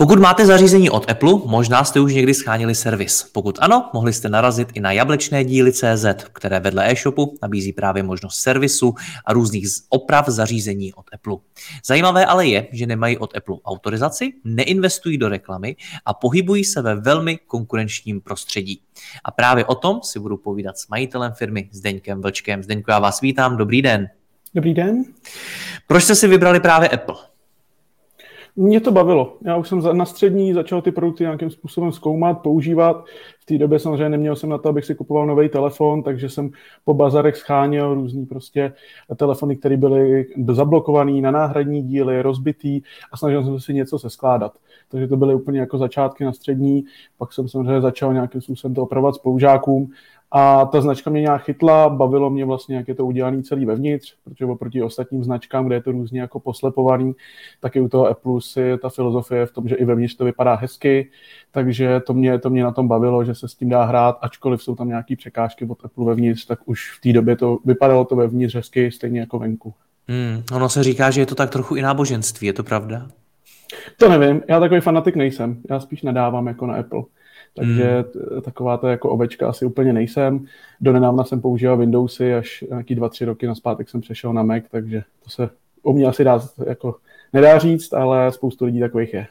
Pokud máte zařízení od Apple, možná jste už někdy schánili servis. Pokud ano, mohli jste narazit i na jablečné díly CZ, které vedle e-shopu nabízí právě možnost servisu a různých oprav zařízení od Apple. Zajímavé ale je, že nemají od Apple autorizaci, neinvestují do reklamy a pohybují se ve velmi konkurenčním prostředí. A právě o tom si budu povídat s majitelem firmy Zdeňkem Vlčkem. Zdeňku, já vás vítám, dobrý den. Dobrý den. Proč jste si vybrali právě Apple? Mě to bavilo. Já už jsem na střední začal ty produkty nějakým způsobem zkoumat, používat. Té době samozřejmě neměl jsem na to, abych si kupoval nový telefon, takže jsem po bazarech scháněl různý prostě telefony, které byly zablokované na náhradní díly, rozbitý a snažil jsem se si něco seskládat. Takže to byly úplně jako začátky na střední, pak jsem samozřejmě začal nějakým způsobem to opravovat spolužákům a ta značka mě nějak chytla, bavilo mě vlastně, jak je to udělané celý vevnitř, protože oproti ostatním značkám, kde je to různě jako poslepovaný, tak i u toho Apple je ta filozofie v tom, že i vevnitř to vypadá hezky, takže to mě, to mě na tom bavilo, že se s tím dá hrát, ačkoliv jsou tam nějaké překážky od Apple vevnitř, tak už v té době to vypadalo to vevnitř hezky, stejně jako venku. Hmm, ono se říká, že je to tak trochu i náboženství, je to pravda? To nevím, já takový fanatik nejsem, já spíš nadávám jako na Apple. Takže mm. taková to jako ovečka asi úplně nejsem. Do nedávna jsem používal Windowsy, až nějaký dva, tři roky naspátek jsem přešel na Mac, takže to se o mě asi dá, jako, nedá říct, ale spoustu lidí takových je.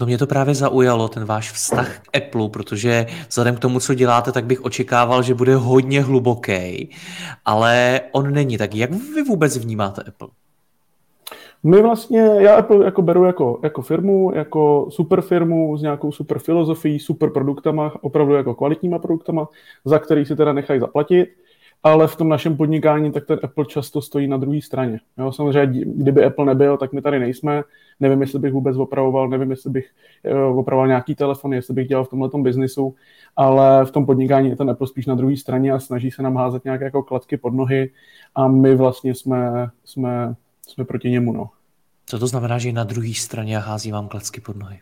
To mě to právě zaujalo, ten váš vztah k Apple, protože vzhledem k tomu, co děláte, tak bych očekával, že bude hodně hluboký, ale on není. Tak jak vy vůbec vnímáte Apple? My vlastně, já Apple jako beru jako, jako firmu, jako super firmu s nějakou super filozofií, super produktama, opravdu jako kvalitníma produktama, za který si teda nechají zaplatit, ale v tom našem podnikání tak ten Apple často stojí na druhé straně. Jo, samozřejmě, kdyby Apple nebyl, tak my tady nejsme. Nevím, jestli bych vůbec opravoval, nevím, jestli bych uh, opravoval nějaký telefon, jestli bych dělal v tomhle biznisu, ale v tom podnikání je ten Apple spíš na druhé straně a snaží se nám házet nějaké jako kladky pod nohy a my vlastně jsme, jsme jsme proti němu. No. Co to znamená, že na druhé straně hází vám klacky pod nohy?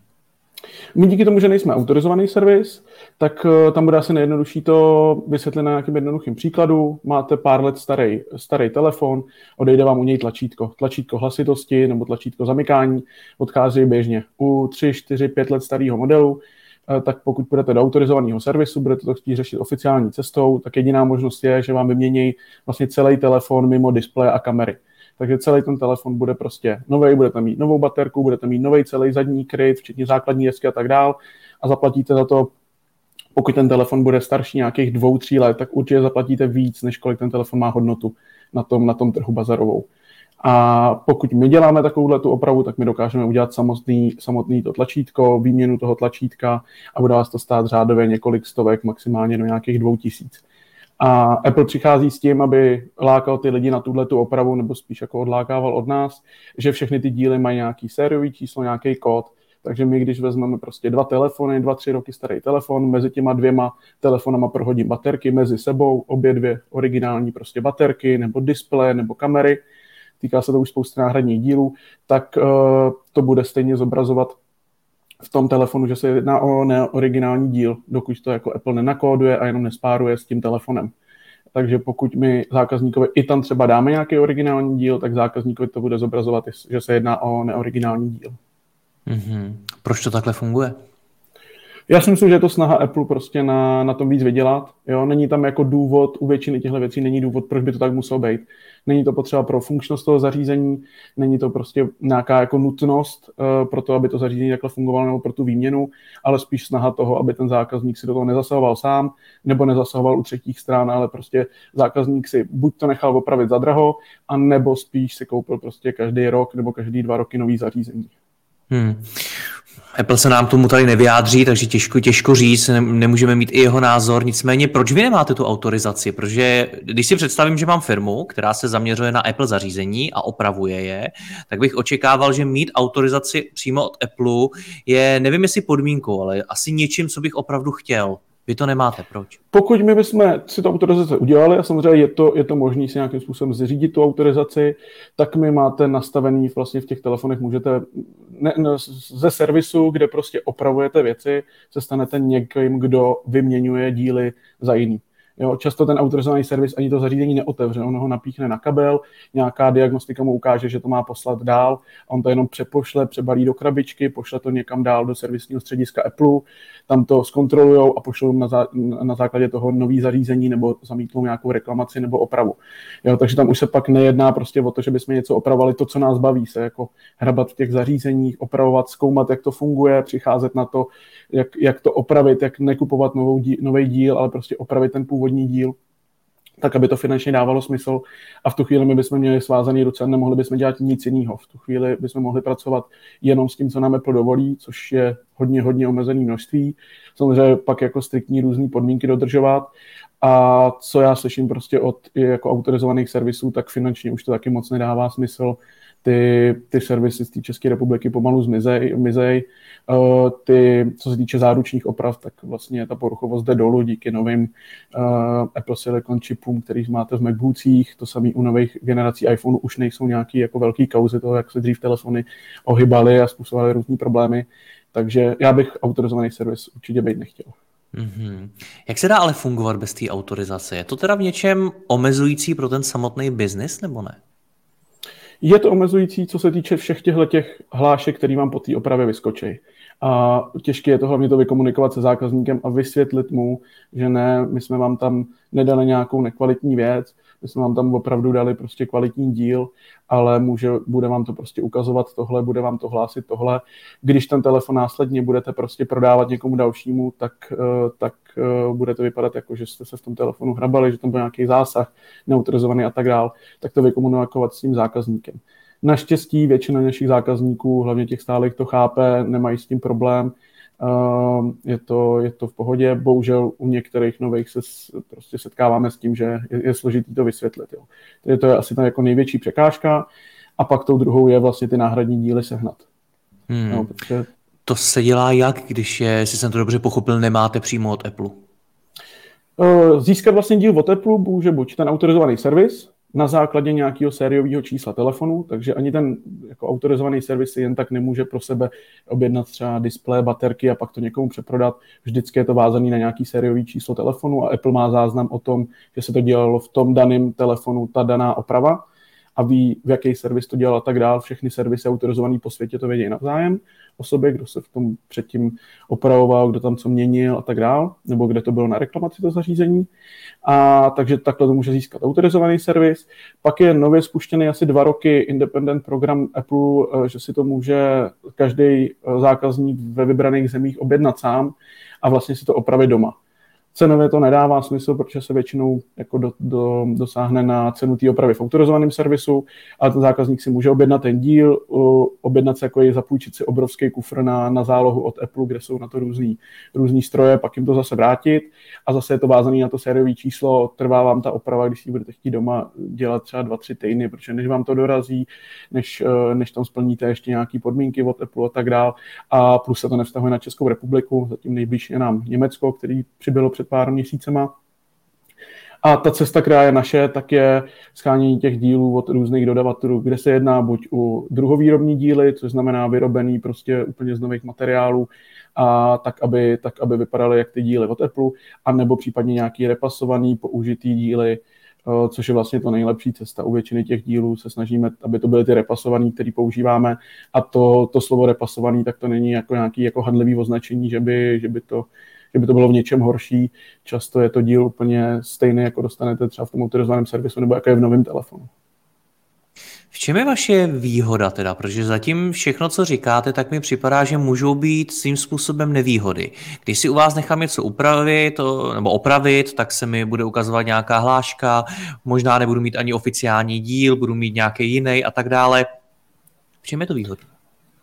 My díky tomu, že nejsme autorizovaný servis, tak eh, tam bude asi nejjednodušší to vysvětlit na nějakým jednoduchým příkladu. Máte pár let starý, starý telefon, odejde vám u něj tlačítko. Tlačítko hlasitosti nebo tlačítko zamykání odchází běžně. U 3, 4, 5 let starého modelu, eh, tak pokud budete do autorizovaného servisu, budete to chtít řešit oficiální cestou, tak jediná možnost je, že vám vymění vlastně celý telefon mimo displeje a kamery takže celý ten telefon bude prostě nový, budete mít novou baterku, budete mít nový celý zadní kryt, včetně základní jesky a tak dál a zaplatíte za to pokud ten telefon bude starší nějakých dvou, tří let, tak určitě zaplatíte víc, než kolik ten telefon má hodnotu na tom, na tom trhu bazarovou. A pokud my děláme takovouhle tu opravu, tak my dokážeme udělat samotný, samotný to tlačítko, výměnu toho tlačítka a bude vás to stát řádově několik stovek, maximálně do nějakých dvou tisíc. A Apple přichází s tím, aby lákal ty lidi na tuhle tu opravu, nebo spíš jako odlákával od nás, že všechny ty díly mají nějaký sériový číslo, nějaký kód. Takže my, když vezmeme prostě dva telefony, dva, tři roky starý telefon, mezi těma dvěma telefonama prohodím baterky mezi sebou, obě dvě originální prostě baterky, nebo displeje, nebo kamery, týká se to už spousty náhradních dílů, tak uh, to bude stejně zobrazovat v tom telefonu, že se jedná o neoriginální díl, dokud to jako Apple nenakóduje a jenom nespáruje s tím telefonem. Takže pokud my zákazníkovi i tam třeba dáme nějaký originální díl, tak zákazníkovi to bude zobrazovat, že se jedná o neoriginální díl. Mm-hmm. Proč to takhle funguje? Já si myslím, že je to snaha Apple prostě na, na tom víc vydělat. Jo? Není tam jako důvod, u většiny těchto věcí není důvod, proč by to tak muselo být. Není to potřeba pro funkčnost toho zařízení, není to prostě nějaká jako nutnost uh, pro to, aby to zařízení takhle fungovalo nebo pro tu výměnu, ale spíš snaha toho, aby ten zákazník si do toho nezasahoval sám nebo nezasahoval u třetích stran, ale prostě zákazník si buď to nechal opravit za draho, a nebo spíš si koupil prostě každý rok nebo každý dva roky nový zařízení. Hmm. Apple se nám tomu tady nevyjádří, takže těžko, těžko říct, nemůžeme mít i jeho názor. Nicméně, proč vy nemáte tu autorizaci? Protože když si představím, že mám firmu, která se zaměřuje na Apple zařízení a opravuje je, tak bych očekával, že mít autorizaci přímo od Apple je, nevím jestli podmínkou, ale asi něčím, co bych opravdu chtěl. Vy to nemáte, proč? Pokud my bychom si tu autorizaci udělali, a samozřejmě je to, je to možné si nějakým způsobem zřídit tu autorizaci, tak my máte nastavený vlastně v těch telefonech, můžete ne, ne, ze servisu, kde prostě opravujete věci, se stanete někým, kdo vyměňuje díly za jiný. Jo, často ten autorizovaný servis ani to zařízení neotevře, on ho napíchne na kabel, nějaká diagnostika mu ukáže, že to má poslat dál, on to jenom přepošle, přebalí do krabičky, pošle to někam dál do servisního střediska Apple, tam to zkontrolují a pošlou na, zá, na základě toho nový zařízení nebo zamítnou nějakou reklamaci nebo opravu. Jo, takže tam už se pak nejedná prostě o to, že bychom něco opravovali, to, co nás baví, se jako hrabat v těch zařízeních, opravovat, zkoumat, jak to funguje, přicházet na to, jak, jak to opravit, jak nekupovat nový díl, ale prostě opravit ten původní díl, tak aby to finančně dávalo smysl. A v tu chvíli my bychom měli svázaný ruce nemohli bychom dělat nic jiného. V tu chvíli bychom mohli pracovat jenom s tím, co nám Apple dovolí, což je hodně, hodně omezené množství. Samozřejmě pak jako striktní různé podmínky dodržovat. A co já slyším prostě od jako autorizovaných servisů, tak finančně už to taky moc nedává smysl ty, ty servisy z té České republiky pomalu zmizej, mizej. Uh, ty, co se týče záručních oprav, tak vlastně ta poruchovost jde dolů díky novým uh, Apple Silicon chipům, který máte v MacBookích. To samé u nových generací iPhone už nejsou nějaký jako velký kauzy toho, jak se dřív telefony ohybaly a způsobovaly různé problémy. Takže já bych autorizovaný servis určitě být nechtěl. Mm-hmm. Jak se dá ale fungovat bez té autorizace? Je to teda v něčem omezující pro ten samotný biznis nebo ne? Je to omezující, co se týče všech těchto těch hlášek, které vám po té opravě vyskočí. A těžké je to hlavně to vykomunikovat se zákazníkem a vysvětlit mu, že ne, my jsme vám tam nedali nějakou nekvalitní věc, my jsme vám tam opravdu dali prostě kvalitní díl, ale může, bude vám to prostě ukazovat tohle, bude vám to hlásit tohle. Když ten telefon následně budete prostě prodávat někomu dalšímu, tak, eh, tak eh, bude to vypadat jako, že jste se v tom telefonu hrabali, že tam byl nějaký zásah neautorizovaný a tak dál, tak to vykomunikovat s tím zákazníkem. Naštěstí většina našich zákazníků, hlavně těch stálých, to chápe, nemají s tím problém, je to, je to v pohodě. Bohužel u některých nových se prostě setkáváme s tím, že je, je složitý to vysvětlit. Jo. To je asi ta jako největší překážka a pak tou druhou je vlastně ty náhradní díly sehnat. Hmm. No, protože... To se dělá jak, když je, jestli jsem to dobře pochopil, nemáte přímo od Apple? Ehm, získat vlastně díl od Apple může buď ten autorizovaný servis, na základě nějakého sériového čísla telefonu, takže ani ten jako autorizovaný servis jen tak nemůže pro sebe objednat třeba displeje, baterky a pak to někomu přeprodat. Vždycky je to vázaný na nějaký sériový číslo telefonu a Apple má záznam o tom, že se to dělalo v tom daném telefonu, ta daná oprava a ví, v jaký servis to dělal a tak dál. Všechny servisy autorizované po světě to vědí navzájem o sobě, kdo se v tom předtím opravoval, kdo tam co měnil a tak dál, nebo kde to bylo na reklamaci to zařízení. A takže takhle to může získat autorizovaný servis. Pak je nově spuštěný asi dva roky independent program Apple, eh, že si to může každý eh, zákazník ve vybraných zemích objednat sám a vlastně si to opravit doma. Cenově to nedává smysl, protože se většinou jako do, do, dosáhne na cenu té opravy v autorizovaném servisu, ale ten zákazník si může objednat ten díl, objednat se jako je zapůjčit si obrovský kufr na, na zálohu od Apple, kde jsou na to různý, různý stroje, pak jim to zase vrátit. A zase je to vázané na to sériové číslo, trvá vám ta oprava, když si budete chtít doma dělat třeba dva, tři týdny, protože než vám to dorazí, než, eh, než tam splníte ještě nějaké podmínky od Apple a tak dál. A plus se to nevztahuje na Českou republiku, zatím nejbližší je nám Německo, který přibylo před pár měsícema. A ta cesta, která je naše, tak je schánění těch dílů od různých dodavatelů, kde se jedná buď u druhovýrobní díly, což znamená vyrobený prostě úplně z nových materiálů, a tak, aby, tak, aby vypadaly jak ty díly od Apple, anebo případně nějaký repasovaný, použitý díly, což je vlastně to nejlepší cesta. U většiny těch dílů se snažíme, aby to byly ty repasovaný, které používáme a to, to slovo repasovaný, tak to není jako nějaký jako handlivý označení, že by, že by to že by to bylo v něčem horší. Často je to díl úplně stejný, jako dostanete třeba v tom autorizovaném servisu nebo jako je v novém telefonu. V čem je vaše výhoda teda? Protože zatím všechno, co říkáte, tak mi připadá, že můžou být svým způsobem nevýhody. Když si u vás nechám něco upravit to, nebo opravit, tak se mi bude ukazovat nějaká hláška, možná nebudu mít ani oficiální díl, budu mít nějaký jiný a tak dále. V čem je to výhoda?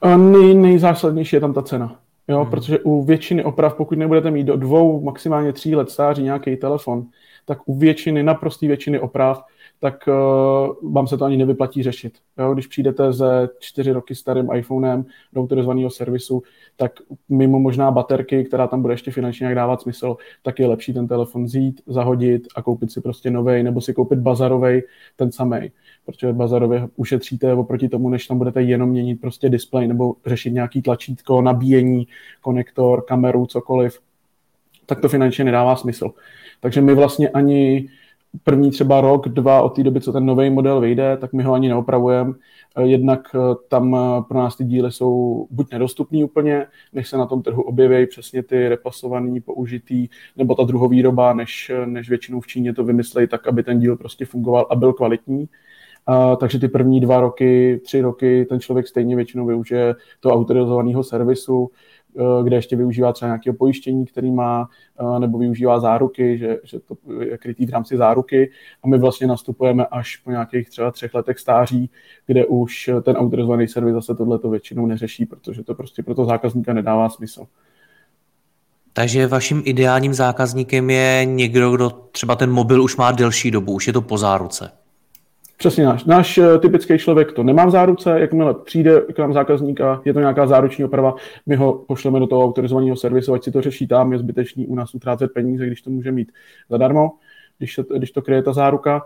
A nej, nejzásadnější je tam ta cena Jo, hmm. protože u většiny oprav, pokud nebudete mít do dvou, maximálně tří let stáří nějaký telefon, tak u většiny, naprosté většiny oprav tak uh, vám se to ani nevyplatí řešit. Jo? Když přijdete ze čtyři roky starým iPhonem do autorizovaného servisu, tak mimo možná baterky, která tam bude ještě finančně nějak dávat smysl, tak je lepší ten telefon vzít, zahodit a koupit si prostě nový, nebo si koupit bazarový, ten samý. Protože bazarově ušetříte oproti tomu, než tam budete jenom měnit prostě display nebo řešit nějaký tlačítko, nabíjení, konektor, kameru, cokoliv, tak to finančně nedává smysl. Takže my vlastně ani první třeba rok, dva od té doby, co ten nový model vyjde, tak my ho ani neopravujeme. Eh, jednak eh, tam eh, pro nás ty díly jsou buď nedostupný úplně, než se na tom trhu objeví přesně ty repasovaný, použitý, nebo ta druhovýroba, než, než většinou v Číně to vymyslejí tak, aby ten díl prostě fungoval a byl kvalitní. Uh, takže ty první dva roky, tři roky ten člověk stejně většinou využije toho autorizovaného servisu, Eh, kde ještě využívá třeba nějakého pojištění, který má, eh, nebo využívá záruky, že, že to je krytý v rámci záruky a my vlastně nastupujeme až po nějakých třeba třech letech stáří, kde už ten autorizovaný servis zase tohleto většinou neřeší, protože to prostě pro to zákazníka nedává smysl. Takže vaším ideálním zákazníkem je někdo, kdo třeba ten mobil už má delší dobu, už je to po záruce. Přesně náš. Náš eh, typický člověk to nemá v záruce, jakmile přijde k nám zákazník a je to nějaká záruční oprava, my ho pošleme do toho autorizovaného servisu, ať si to řeší tam, je zbytečný u nás utrácet peníze, když to může mít zadarmo, když, to, když to kryje ta záruka.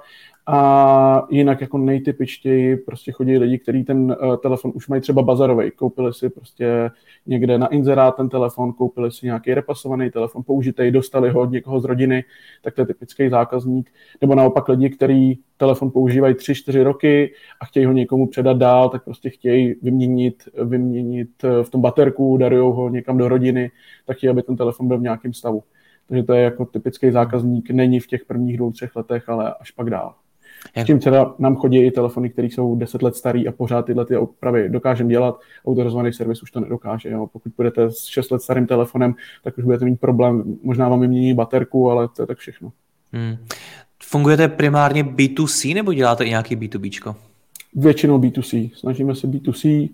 A jinak jako nejtypičtěji prostě chodí lidi, kteří ten uh, telefon už mají třeba bazarový. Koupili si prostě někde na inzerát ten telefon, koupili si nějaký repasovaný telefon, použitý, dostali ho od někoho z rodiny, tak to je typický zákazník. Nebo naopak lidi, kteří telefon používají 3-4 roky a chtějí ho někomu předat dál, tak prostě chtějí vyměnit, vyměnit eh, v tom baterku, darují ho někam do rodiny, tak chtějí, aby ten telefon byl v nějakém stavu. Takže to je jako typický zákazník, není v těch prvních dvou, třech letech, ale až pak dál. Jak... Tím třeba nám chodí i telefony, které jsou 10 let starý a pořád tyhle ty opravy dokážeme dělat. Autorizovaný servis už to nedokáže. Jo. Pokud budete s 6 let starým telefonem, tak už budete mít problém. Možná vám vymění baterku, ale to je tak všechno. Hmm. Fungujete primárně B2C nebo děláte i nějaký B2B? Většinou B2C. Snažíme se B2C.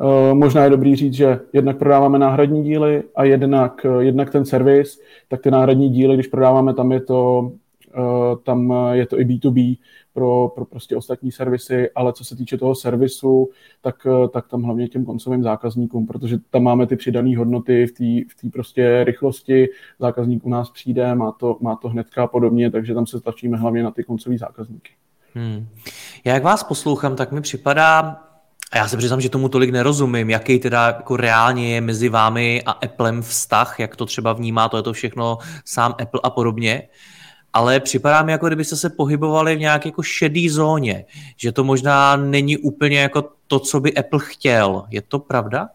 Uh, možná je dobrý říct, že jednak prodáváme náhradní díly a jednak, jednak ten servis, tak ty náhradní díly, když prodáváme, tam je to Eh, tam je to i B2B pro, pro prostě ostatní servisy, ale co se týče toho servisu, tak, eh, tak tam hlavně těm koncovým zákazníkům, protože tam máme ty přidané hodnoty v té v prostě rychlosti, zákazník u nás přijde, má to, má to hnedka a podobně, takže tam se stačíme hlavně na ty koncové zákazníky. Hmm. Já jak vás poslouchám, tak mi připadá, a já se přiznám, že tomu tolik nerozumím, jaký teda jako reálně je mezi vámi a Applem vztah, jak to třeba vnímá, to je to všechno sám Apple a podobně ale připadá mi, jako kdybyste se pohybovali v nějaké jako šedý zóně, že to možná není úplně jako to, co by Apple chtěl. Je to pravda?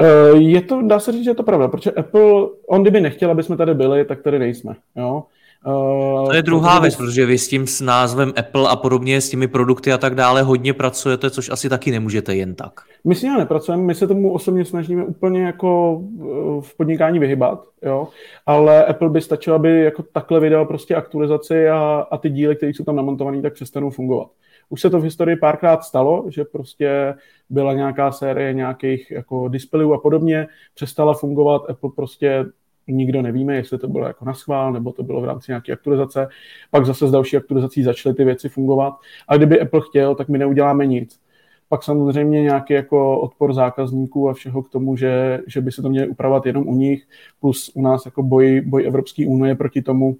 Eh, je to, dá se říct, že je to pravda, protože Apple, on kdyby nechtěl, aby jsme tady byli, tak tady nejsme. Jo? To je druhá věc, protože vy s tím s názvem Apple a podobně, s těmi produkty a tak dále hodně pracujete, což asi taky nemůžete jen tak. My s ní nepracujeme, my se tomu osobně snažíme úplně jako eh, v podnikání vyhybat, jo? ale Apple by stačilo, aby jako takhle vydal prostě aktualizaci a, a ty díly, které jsou tam namontované, tak přestanou fungovat. Už se to v historii párkrát stalo, že prostě byla nějaká série nějakých jako displejů a podobně, přestala fungovat, Apple prostě nikdo nevíme, jestli to bylo jako na schvál, nebo to bylo v rámci nějaké aktualizace. Pak zase s další aktualizací začaly ty věci fungovat. A kdyby Apple chtěl, tak my neuděláme nic. Pak samozřejmě nějaký jako odpor zákazníků a všeho k tomu, že, že by se to měli upravovat jenom u nich, plus u nás jako boj, boj Evropské unie proti tomu,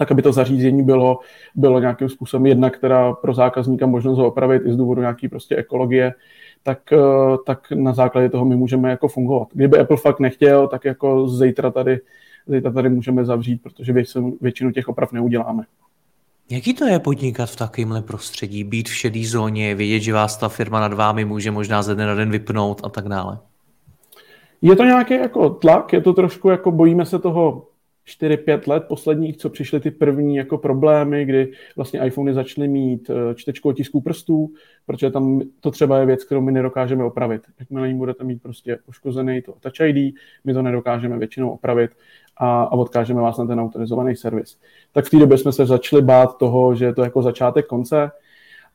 tak aby to zařízení bylo, bylo nějakým způsobem jedna, která pro zákazníka možnost ho opravit i z důvodu nějaký prostě ekologie, tak, eh, tak na základě toho my můžeme jako fungovat. Kdyby Apple fakt nechtěl, tak jako zítra tady, zítra tady můžeme zavřít, protože většinu, většinu těch oprav neuděláme. Jaký to je podnikat v takovémhle prostředí, být v šedé zóně, vědět, že vás ta firma nad vámi může možná ze dne na den vypnout a tak dále? Je to nějaký jako tlak, je to trošku jako bojíme se toho 4-5 let posledních, co přišly ty první jako problémy, kdy vlastně iPhony začaly mít eh, čtečku otisků prstů, protože tam to třeba je věc, kterou my nedokážeme opravit. Jakmile jim budete mít prostě poškozený to Touch ID, my to nedokážeme většinou opravit a, a odkážeme vás na ten autorizovaný servis. Tak v té době jsme se začali bát toho, že je to jako začátek konce